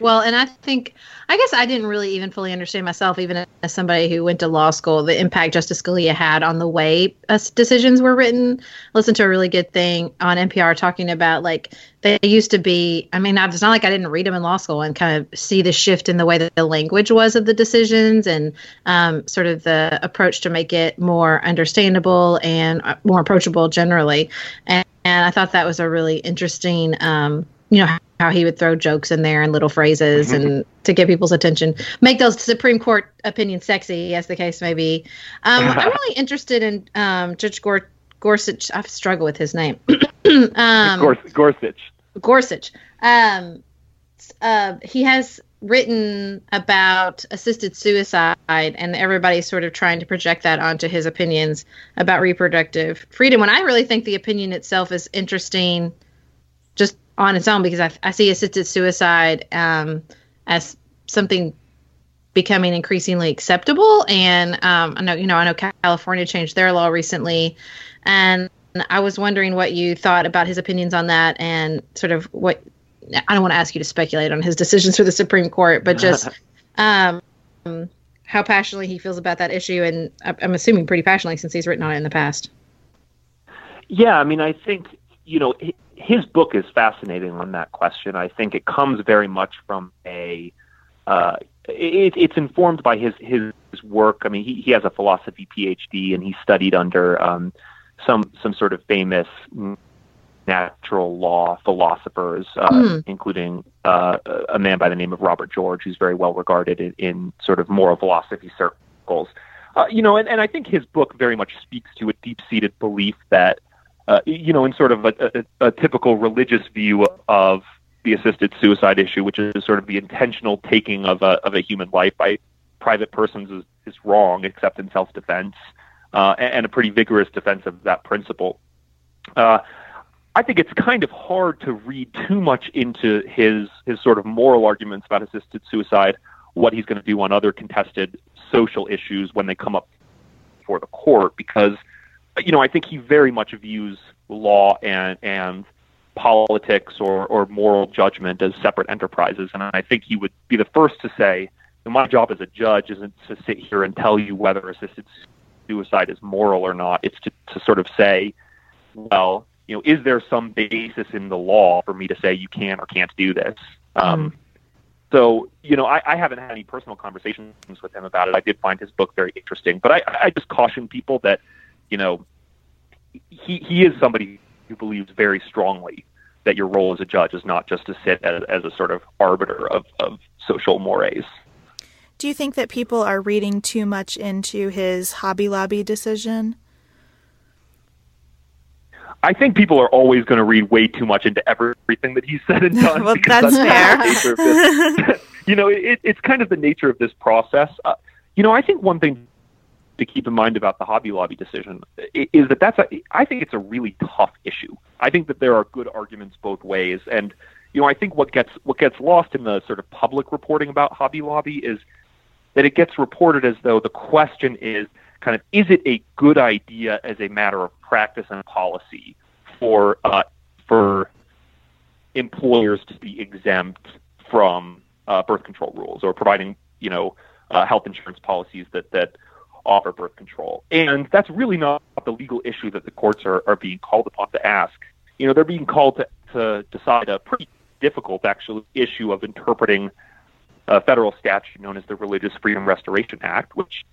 Well, and I think, I guess I didn't really even fully understand myself, even as somebody who went to law school, the impact Justice Scalia had on the way decisions were written. I listened to a really good thing on NPR talking about like they used to be. I mean, it's not like I didn't read them in law school and kind of see the shift in the way that the language was of the decisions and um, sort of the approach to make it more understandable and uh, more approachable generally. And, and I thought that was a really interesting. Um, you know how he would throw jokes in there and little phrases mm-hmm. and to get people's attention make those supreme court opinions sexy as the case may be. Um, i'm really interested in um, judge Gor- gorsuch i struggle with his name. Um, Gors- gorsuch. Gorsuch. Um, uh, he has written about assisted suicide and everybody's sort of trying to project that onto his opinions about reproductive freedom. When i really think the opinion itself is interesting on its own because I, I see assisted suicide um, as something becoming increasingly acceptable. And um, I know, you know, I know California changed their law recently, and I was wondering what you thought about his opinions on that, and sort of what I don't want to ask you to speculate on his decisions for the Supreme Court, but just um, how passionately he feels about that issue, and I'm assuming pretty passionately since he's written on it in the past. Yeah, I mean, I think you know his book is fascinating on that question. I think it comes very much from a uh, it, it's informed by his his work. I mean, he, he has a philosophy PhD, and he studied under um, some some sort of famous natural law philosophers, uh, mm. including uh, a man by the name of Robert George, who's very well regarded in, in sort of moral philosophy circles. Uh, you know, and, and I think his book very much speaks to a deep-seated belief that, uh, you know, in sort of a, a, a typical religious view of the assisted suicide issue, which is sort of the intentional taking of a of a human life by private persons is, is wrong, except in self-defense, uh, and, and, a pretty vigorous defense of that principle. Uh, I think it's kind of hard to read too much into his his sort of moral arguments about assisted suicide, what he's going to do on other contested social issues when they come up for the court, because you know I think he very much views law and and politics or or moral judgment as separate enterprises, and I think he would be the first to say, my job as a judge isn't to sit here and tell you whether assisted suicide is moral or not. It's to, to sort of say, well, you know, is there some basis in the law for me to say you can or can't do this? Um, mm. So, you know, I, I haven't had any personal conversations with him about it. I did find his book very interesting, but I, I just caution people that, you know, he he is somebody who believes very strongly that your role as a judge is not just to sit as, as a sort of arbiter of, of social mores. Do you think that people are reading too much into his Hobby Lobby decision? I think people are always going to read way too much into everything that he's said and done. well, that's, that's fair. you know, it, it's kind of the nature of this process. Uh, you know, I think one thing to keep in mind about the Hobby Lobby decision is that that's a, I think it's a really tough issue. I think that there are good arguments both ways, and you know, I think what gets what gets lost in the sort of public reporting about Hobby Lobby is that it gets reported as though the question is kind of is it a good idea as a matter of practice and policy for uh, for employers to be exempt from uh, birth control rules or providing you know uh, health insurance policies that that offer birth control. And that's really not the legal issue that the courts are, are being called upon to ask. You know, they're being called to, to decide a pretty difficult, actually, issue of interpreting a federal statute known as the Religious Freedom Restoration Act, which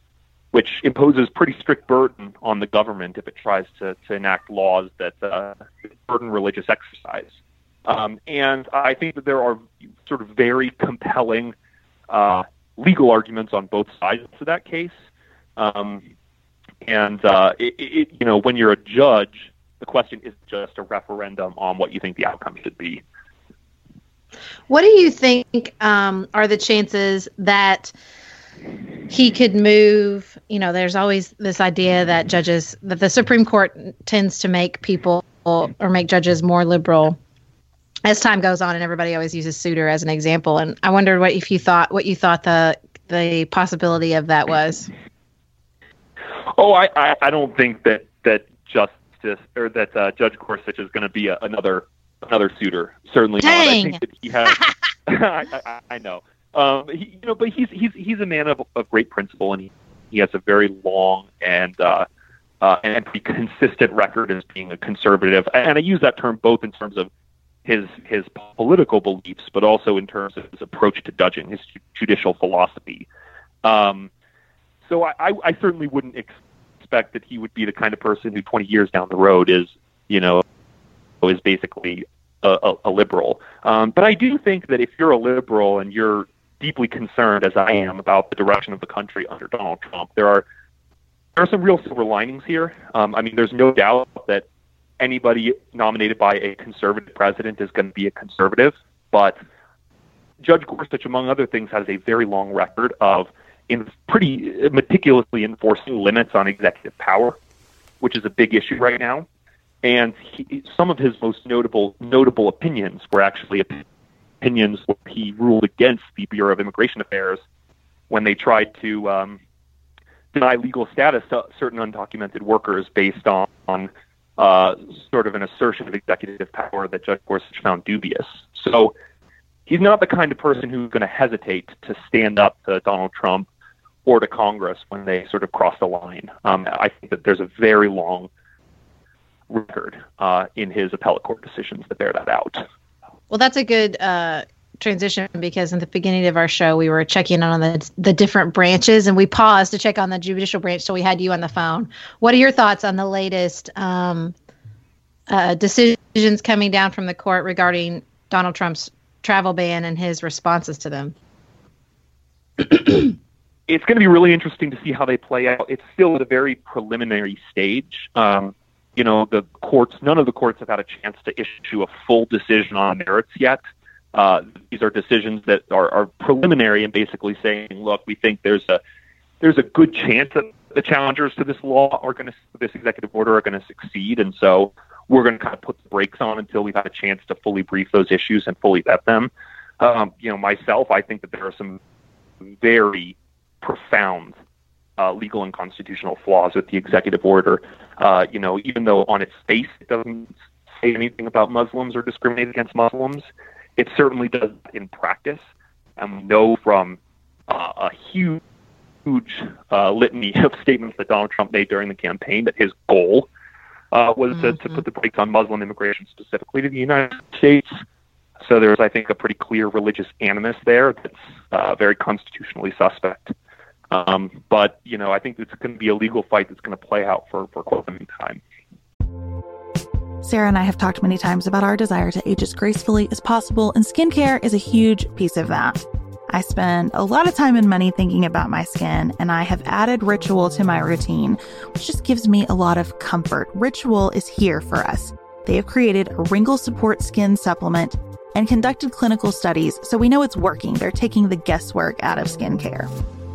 which imposes pretty strict burden on the government if it tries to, to enact laws that uh, burden religious exercise. Um, and I think that there are sort of very compelling uh, legal arguments on both sides of that case. Um, and uh, it, it, you know, when you're a judge, the question is just a referendum on what you think the outcome should be. What do you think um, are the chances that he could move? You know, there's always this idea that judges, that the Supreme Court tends to make people or make judges more liberal as time goes on, and everybody always uses Souter as an example. And I wondered what if you thought what you thought the the possibility of that was. Oh, I, I, I don't think that that justice or that uh, Judge Gorsuch is going to be a, another another Souter. Certainly Dang. not. I think that he has. I, I, I know. Um, he, you know, but he's he's he's a man of, of great principle, and he, he has a very long and uh, uh, and pretty consistent record as being a conservative. And I use that term both in terms of his his political beliefs, but also in terms of his approach to judging, his judicial philosophy. Um, so I, I, I certainly wouldn't expect that he would be the kind of person who 20 years down the road is, you know, is basically a, a, a liberal. Um, but I do think that if you're a liberal and you're deeply concerned, as I am, about the direction of the country under Donald Trump, there are there are some real silver linings here. Um, I mean, there's no doubt that anybody nominated by a conservative president is going to be a conservative, but Judge Gorsuch, among other things, has a very long record of in pretty meticulously enforcing limits on executive power, which is a big issue right now. And he, some of his most notable notable opinions were actually opinions where he ruled against the Bureau of Immigration Affairs when they tried to um, deny legal status to certain undocumented workers based on, on uh, sort of an assertion of executive power that Judge Gorsuch found dubious. So he's not the kind of person who's going to hesitate to stand up to Donald Trump or to Congress when they sort of cross the line. Um, I think that there's a very long record uh, in his appellate court decisions that bear that out. Well, that's a good uh, transition because in the beginning of our show we were checking on the the different branches and we paused to check on the judicial branch so we had you on the phone what are your thoughts on the latest um, uh, decisions coming down from the court regarding donald trump's travel ban and his responses to them it's going to be really interesting to see how they play out. It's still at a very preliminary stage. Um, you know the courts none of the courts have had a chance to issue a full decision on merits yet. Uh, these are decisions that are, are preliminary and basically saying, look, we think there's a there's a good chance that the challengers to this law are going to this executive order are going to succeed, and so we're going to kind of put the brakes on until we've had a chance to fully brief those issues and fully vet them. Um, you know, myself, I think that there are some very profound uh, legal and constitutional flaws with the executive order. Uh, you know, even though on its face it doesn't say anything about Muslims or discriminate against Muslims, it certainly does in practice, and we know from uh, a huge, huge uh, litany of statements that Donald Trump made during the campaign that his goal uh, was mm-hmm. to, to mm-hmm. put the brakes on Muslim immigration specifically to the United States. So there's, I think, a pretty clear religious animus there that's uh, very constitutionally suspect. Um, but you know, I think it's going to be a legal fight that's going to play out for for quite some time. Sarah and I have talked many times about our desire to age as gracefully as possible, and skincare is a huge piece of that. I spend a lot of time and money thinking about my skin, and I have added Ritual to my routine, which just gives me a lot of comfort. Ritual is here for us. They have created a wrinkle support skin supplement and conducted clinical studies, so we know it's working. They're taking the guesswork out of skincare.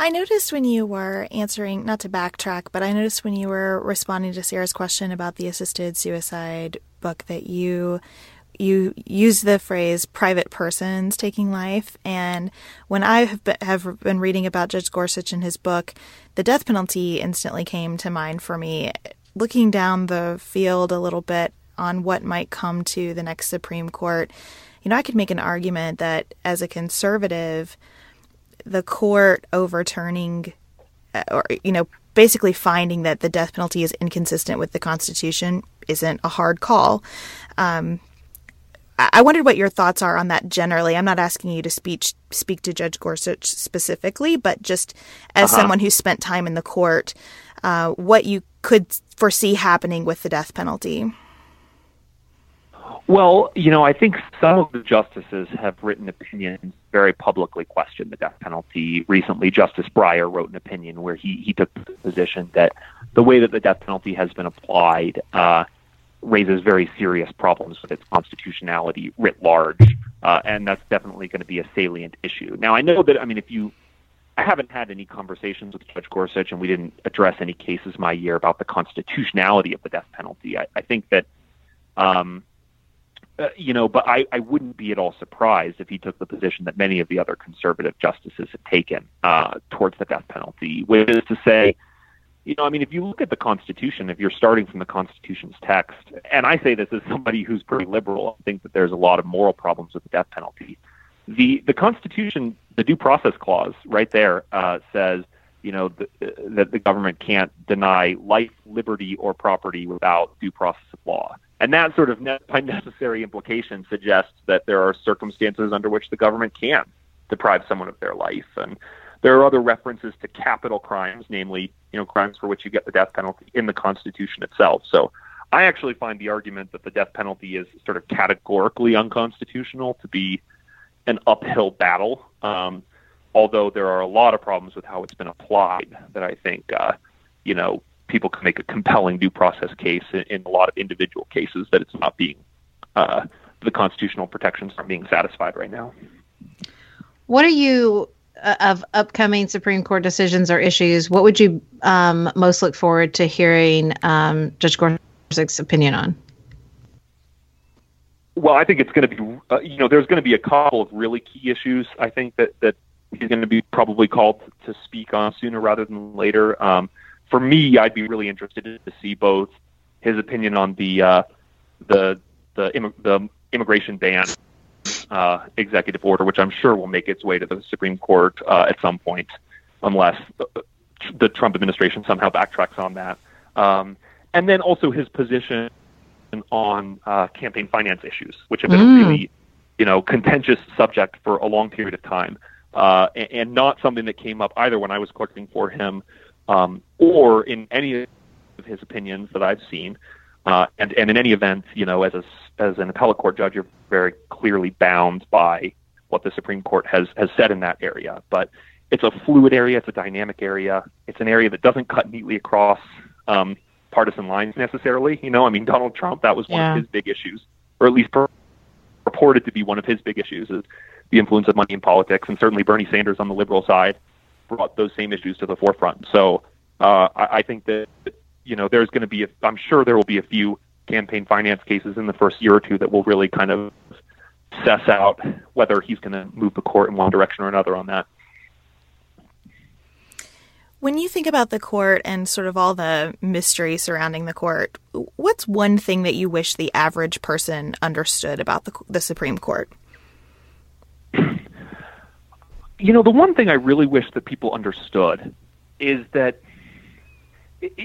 I noticed when you were answering, not to backtrack, but I noticed when you were responding to Sarah's question about the assisted suicide book that you you use the phrase private persons taking life. And when I have been, have been reading about Judge Gorsuch in his book, the death penalty instantly came to mind for me. Looking down the field a little bit on what might come to the next Supreme Court, you know, I could make an argument that as a conservative, the court overturning uh, or, you know, basically finding that the death penalty is inconsistent with the Constitution isn't a hard call. Um, I wondered what your thoughts are on that generally. I'm not asking you to speak speak to Judge Gorsuch specifically, but just as uh-huh. someone who spent time in the court, uh, what you could foresee happening with the death penalty. Well, you know, I think some of the justices have written opinions very publicly question the death penalty. Recently, Justice Breyer wrote an opinion where he, he took the position that the way that the death penalty has been applied uh, raises very serious problems with its constitutionality writ large, uh, and that's definitely going to be a salient issue. Now, I know that I mean, if you, I haven't had any conversations with Judge Gorsuch, and we didn't address any cases my year about the constitutionality of the death penalty. I, I think that, um, uh, you know, but I, I wouldn't be at all surprised if he took the position that many of the other conservative justices have taken uh, towards the death penalty, which is to say you know, I mean, if you look at the Constitution, if you're starting from the Constitution's text, and I say this as somebody who's pretty liberal, I think that there's a lot of moral problems with the death penalty. The the Constitution, the Due Process Clause, right there, uh, says, you know, the, that the government can't deny life, liberty, or property without due process of law. And that sort of, by necessary implication, suggests that there are circumstances under which the government can deprive someone of their life. And there are other references to capital crimes, namely, you know, crimes for which you get the death penalty in the Constitution itself. So I actually find the argument that the death penalty is sort of categorically unconstitutional to be an uphill battle. Um, although there are a lot of problems with how it's been applied that I think, uh, you know, people can make a compelling due process case in, in a lot of individual cases that it's not being, uh, the constitutional protections aren't being satisfied right now. What are you uh, of upcoming Supreme Court decisions or issues, what would you um, most look forward to hearing um, Judge Gorsuch's opinion on? Well, I think it's going to be, uh, you know, there's going to be a couple of really key issues. I think that that he's going to be probably called to speak on sooner rather than later. Um, for me, I'd be really interested to see both his opinion on the uh, the the, Im- the immigration ban uh, executive order, which I'm sure will make its way to the Supreme Court uh, at some point, unless the Trump administration somehow backtracks on that. Um, and then also his position on uh, campaign finance issues, which have been mm. a really, you know, contentious subject for a long period of time, uh, and, and, not something that came up either when I was clerking for him um, or in any of his opinions that I've seen. Uh, and, and in any event, you know, as a, as an appellate court judge, you're very clearly bound by what the Supreme Court has has said in that area. But it's a fluid area, it's a dynamic area, it's an area that doesn't cut neatly across um, partisan lines necessarily. You know, I mean, Donald Trump, that was one yeah. of his big issues, or at least purported to be one of his big issues, is the influence of money in politics. And certainly Bernie Sanders on the liberal side brought those same issues to the forefront. So uh, I, I think that you know there's going to be, I'm sure there will be a few campaign finance cases in the first year or two that will really kind of suss out whether he's going to move the court in one direction or another on that. When you think about the court and sort of all the mystery surrounding the court, what's one thing that you wish the average person understood about the, the Supreme Court? You know, the one thing I really wish that people understood is that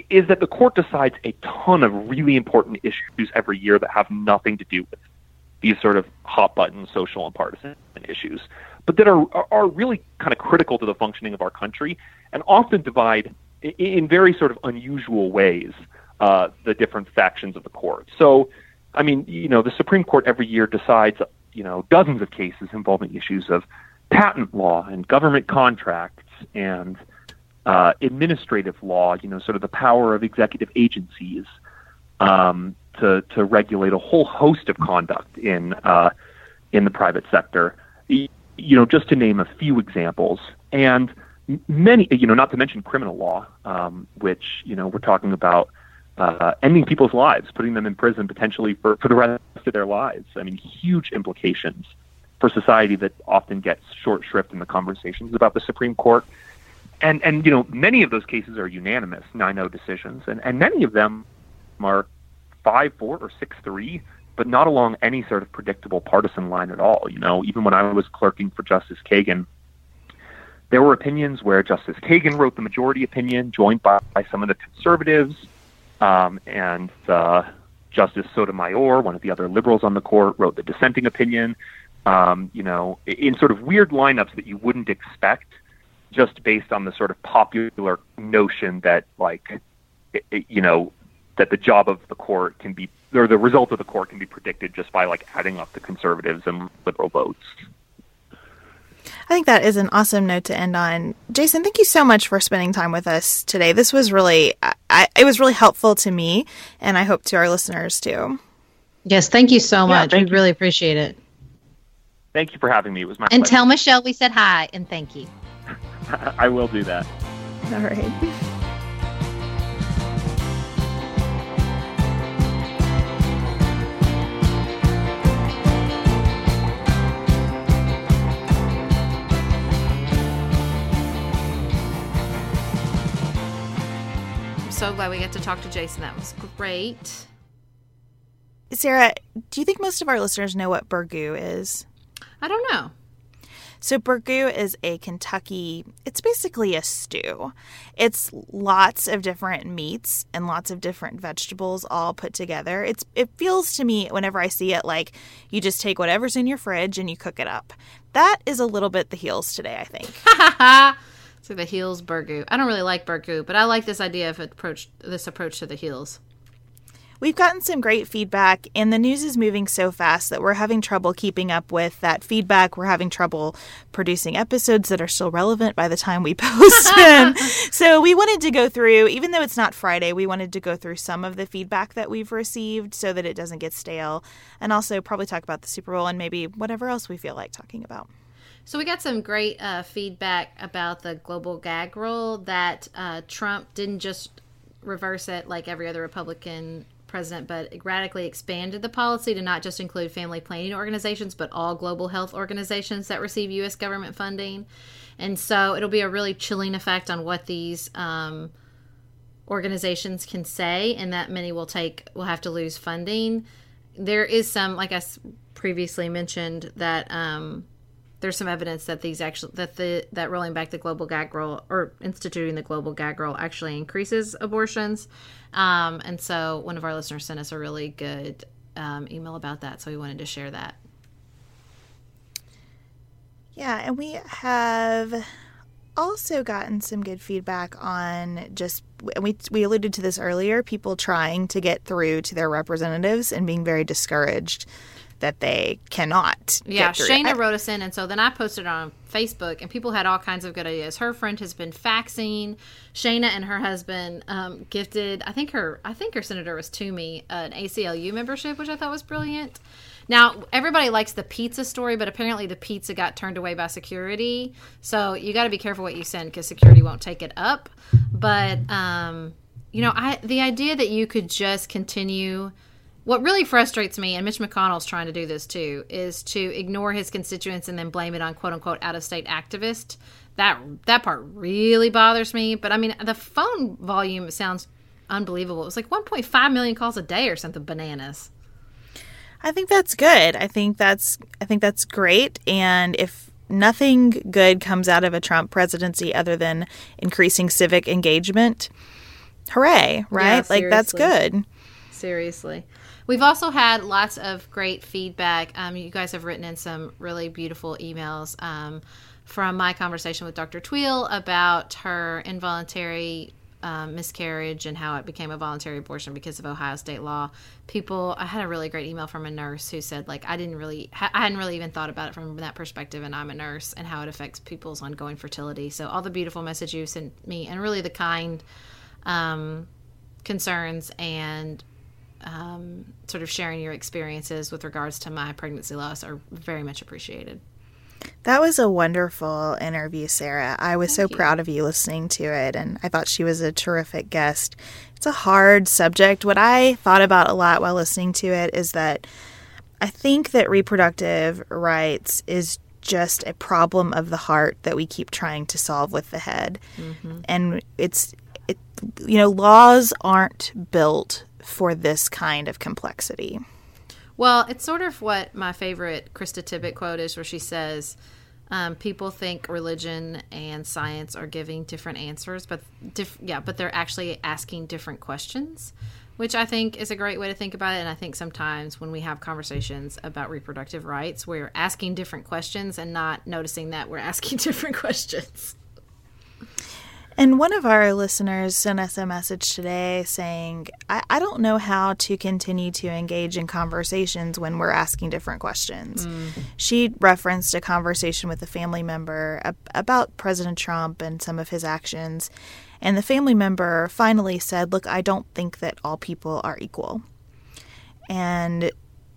is that the court decides a ton of really important issues every year that have nothing to do with these sort of hot button social and partisan issues, but that are are really kind of critical to the functioning of our country and often divide in very sort of unusual ways uh, the different factions of the court. So, I mean, you know, the Supreme Court every year decides you know, dozens of cases involving issues of patent law and government contracts and uh, administrative law, you know, sort of the power of executive agencies um, to, to regulate a whole host of conduct in, uh, in the private sector, you know, just to name a few examples. And many, you know, not to mention criminal law, um, which, you know, we're talking about uh, ending people's lives, putting them in prison potentially for, for the rest of their lives. I mean, huge implications for society that often gets short shrift in the conversations about the Supreme Court. And and you know, many of those cases are unanimous 9-0 decisions, and and many of them are five four or six three, but not along any sort of predictable partisan line at all. You know, even when I was clerking for Justice Kagan, there were opinions where Justice Kagan wrote the majority opinion, joined by, by some of the conservatives, um, and uh, Justice Sotomayor, one of the other liberals on the court, wrote the dissenting opinion um, you know, in sort of weird lineups that you wouldn't expect just based on the sort of popular notion that like, it, it, you know, that the job of the court can be, or the result of the court can be predicted just by like adding up the conservatives and liberal votes. I think that is an awesome note to end on. Jason, thank you so much for spending time with us today. This was really, I, it was really helpful to me, and I hope to our listeners too. Yes, thank you so much. we you. really appreciate it. Thank you for having me. It was my pleasure. And pleasure. tell Michelle we said hi and thank you. I will do that. All right. I'm so glad we got to talk to Jason. That was great. Sarah, do you think most of our listeners know what burgoo is? I don't know. So burgoo is a Kentucky, it's basically a stew. It's lots of different meats and lots of different vegetables all put together. It's it feels to me whenever I see it like you just take whatever's in your fridge and you cook it up. That is a little bit the heels today, I think. so the heels burgoo. I don't really like burgoo, but I like this idea of approach this approach to the heels. We've gotten some great feedback, and the news is moving so fast that we're having trouble keeping up with that feedback. We're having trouble producing episodes that are still relevant by the time we post them. so, we wanted to go through, even though it's not Friday, we wanted to go through some of the feedback that we've received so that it doesn't get stale, and also probably talk about the Super Bowl and maybe whatever else we feel like talking about. So we got some great uh, feedback about the global gag rule that uh, Trump didn't just reverse it like every other Republican president, but radically expanded the policy to not just include family planning organizations, but all global health organizations that receive U.S. government funding. And so it'll be a really chilling effect on what these um, organizations can say, and that many will take will have to lose funding. There is some, like I previously mentioned, that um, there's some evidence that these actually that the that rolling back the global gag rule or instituting the global gag rule actually increases abortions. Um, and so one of our listeners sent us a really good um, email about that so we wanted to share that. Yeah and we have also gotten some good feedback on just we we alluded to this earlier people trying to get through to their representatives and being very discouraged that they cannot. Yeah, Shana wrote us in, and so then I posted on Facebook, and people had all kinds of good ideas. Her friend has been faxing. Shana and her husband um, gifted. I think her. I think her senator was to Toomey an ACLU membership, which I thought was brilliant. Now everybody likes the pizza story, but apparently the pizza got turned away by security. So you got to be careful what you send because security won't take it up. But um, you know, I the idea that you could just continue what really frustrates me, and Mitch McConnell's trying to do this too, is to ignore his constituents and then blame it on quote unquote out of state activists. That that part really bothers me. But I mean, the phone volume sounds unbelievable. It was like 1.5 million calls a day or something bananas. I think that's good. I think that's I think that's great. And if nothing good comes out of a Trump presidency other than increasing civic engagement, hooray! Right? Yeah, like that's good. Seriously. We've also had lots of great feedback. Um, you guys have written in some really beautiful emails um, from my conversation with Dr. Tweel about her involuntary um, miscarriage and how it became a voluntary abortion because of Ohio state law, people, I had a really great email from a nurse who said, like, I didn't really, I hadn't really even thought about it from that perspective, and I'm a nurse and how it affects people's ongoing fertility. So, all the beautiful message you sent me and really the kind um, concerns and um, sort of sharing your experiences with regards to my pregnancy loss are very much appreciated. That was a wonderful interview, Sarah. I was Thank so you. proud of you listening to it, and I thought she was a terrific guest. It's a hard subject. What I thought about a lot while listening to it is that I think that reproductive rights is just a problem of the heart that we keep trying to solve with the head. Mm-hmm. And it's, it, you know, laws aren't built for this kind of complexity. Well, it's sort of what my favorite Krista Tippett quote is, where she says, um, "People think religion and science are giving different answers, but diff- yeah, but they're actually asking different questions." Which I think is a great way to think about it. And I think sometimes when we have conversations about reproductive rights, we're asking different questions and not noticing that we're asking different questions. And one of our listeners sent us a message today saying, I, I, don't know how to continue to engage in conversations when we're asking different questions. Mm. She referenced a conversation with a family member ab- about President Trump and some of his actions. And the family member finally said, Look, I don't think that all people are equal. And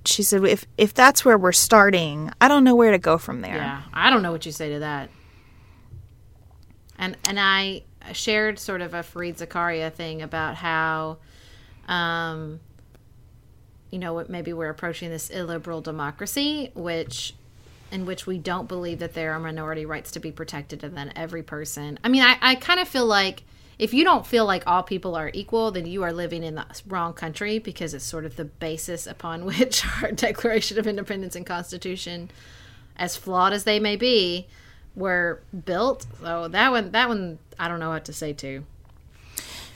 she said, if, if that's where we're starting, I don't know where to go from there. Yeah, I don't know what you say to that. And and I shared sort of a Fareed Zakaria thing about how, um, you know, maybe we're approaching this illiberal democracy, which in which we don't believe that there are minority rights to be protected and then every person. I mean, I, I kind of feel like if you don't feel like all people are equal, then you are living in the wrong country because it's sort of the basis upon which our Declaration of Independence and Constitution, as flawed as they may be, were built. So that one, that one, I don't know what to say to.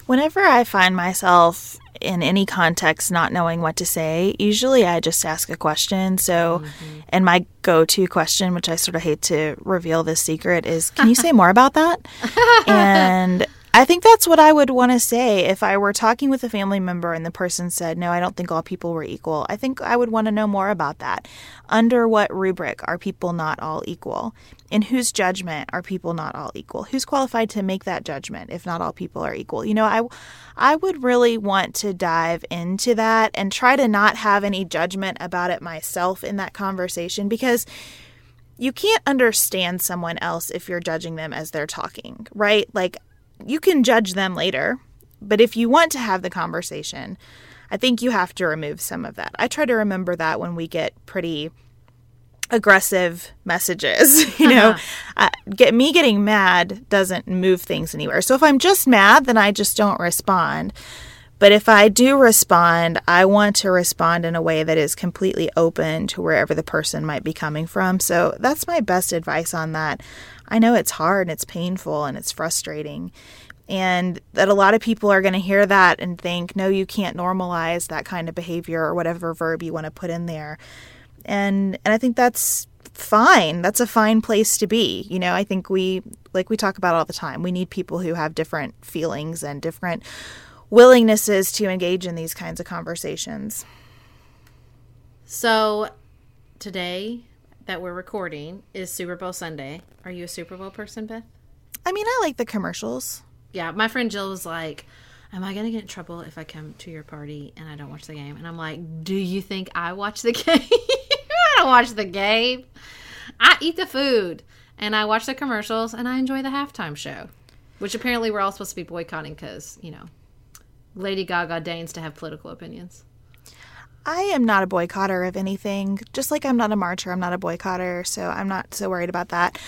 Whenever I find myself in any context not knowing what to say, usually I just ask a question. So, mm-hmm. and my go to question, which I sort of hate to reveal this secret, is Can you say more about that? and I think that's what I would want to say if I were talking with a family member and the person said, No, I don't think all people were equal. I think I would want to know more about that. Under what rubric are people not all equal? In whose judgment are people not all equal? Who's qualified to make that judgment if not all people are equal? You know, I, I would really want to dive into that and try to not have any judgment about it myself in that conversation because you can't understand someone else if you're judging them as they're talking, right? Like, you can judge them later, but if you want to have the conversation, I think you have to remove some of that. I try to remember that when we get pretty aggressive messages. you know, uh, get me getting mad doesn't move things anywhere. So if I'm just mad, then I just don't respond. But if I do respond, I want to respond in a way that is completely open to wherever the person might be coming from. So that's my best advice on that. I know it's hard and it's painful and it's frustrating. And that a lot of people are going to hear that and think, no, you can't normalize that kind of behavior or whatever verb you want to put in there. And and I think that's fine. That's a fine place to be. You know, I think we like we talk about all the time. We need people who have different feelings and different willingnesses to engage in these kinds of conversations. So today that we're recording is Super Bowl Sunday. Are you a Super Bowl person, Beth? I mean, I like the commercials. Yeah, my friend Jill was like, Am I going to get in trouble if I come to your party and I don't watch the game? And I'm like, Do you think I watch the game? I don't watch the game. I eat the food and I watch the commercials and I enjoy the halftime show, which apparently we're all supposed to be boycotting because, you know, Lady Gaga deigns to have political opinions. I am not a boycotter of anything. Just like I'm not a marcher, I'm not a boycotter, so I'm not so worried about that.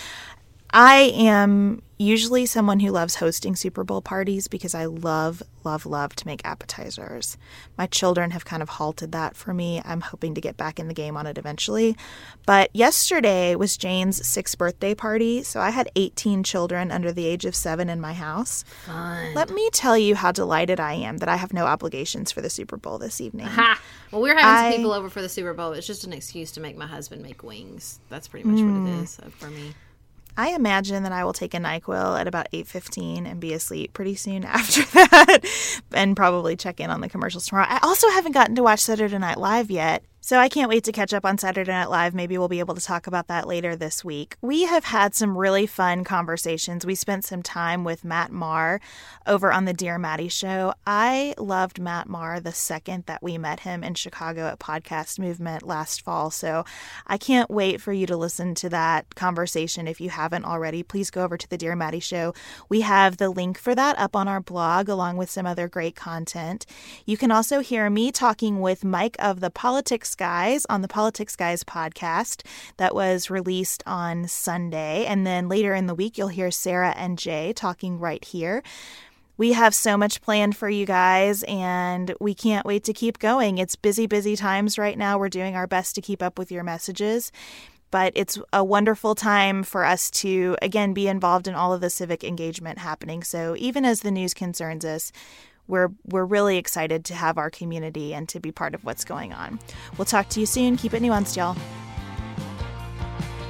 I am usually someone who loves hosting Super Bowl parties because I love, love, love to make appetizers. My children have kind of halted that for me. I'm hoping to get back in the game on it eventually. But yesterday was Jane's sixth birthday party, so I had 18 children under the age of seven in my house. Fun. Let me tell you how delighted I am that I have no obligations for the Super Bowl this evening. Ha! Well, we're having I, some people over for the Super Bowl. It's just an excuse to make my husband make wings. That's pretty much mm, what it mm. is uh, for me. I imagine that I will take a NyQuil at about 8:15 and be asleep pretty soon after that and probably check in on the commercials tomorrow. I also haven't gotten to watch Saturday Night Live yet. So I can't wait to catch up on Saturday Night Live. Maybe we'll be able to talk about that later this week. We have had some really fun conversations. We spent some time with Matt Maher over on the Dear Maddie show. I loved Matt Maher the second that we met him in Chicago at Podcast Movement last fall. So I can't wait for you to listen to that conversation. If you haven't already, please go over to the Dear Maddie show. We have the link for that up on our blog along with some other great content. You can also hear me talking with Mike of the Politics Guys on the Politics Guys podcast that was released on Sunday. And then later in the week, you'll hear Sarah and Jay talking right here. We have so much planned for you guys, and we can't wait to keep going. It's busy, busy times right now. We're doing our best to keep up with your messages but it's a wonderful time for us to again be involved in all of the civic engagement happening. So even as the news concerns us, we're we're really excited to have our community and to be part of what's going on. We'll talk to you soon. Keep it nuanced, y'all.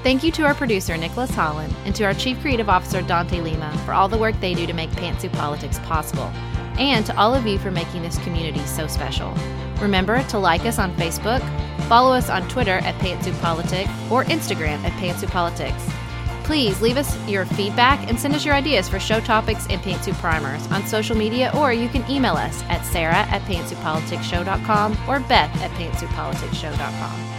Thank you to our producer, Nicholas Holland, and to our Chief Creative Officer, Dante Lima, for all the work they do to make Pantsuit Politics possible, and to all of you for making this community so special. Remember to like us on Facebook, follow us on Twitter at Pantsuit Politics, or Instagram at Pantsuit Politics. Please leave us your feedback and send us your ideas for show topics and pantsuit primers on social media, or you can email us at sarah at pantsuitpoliticsshow.com or beth at pantsuitpoliticsshow.com.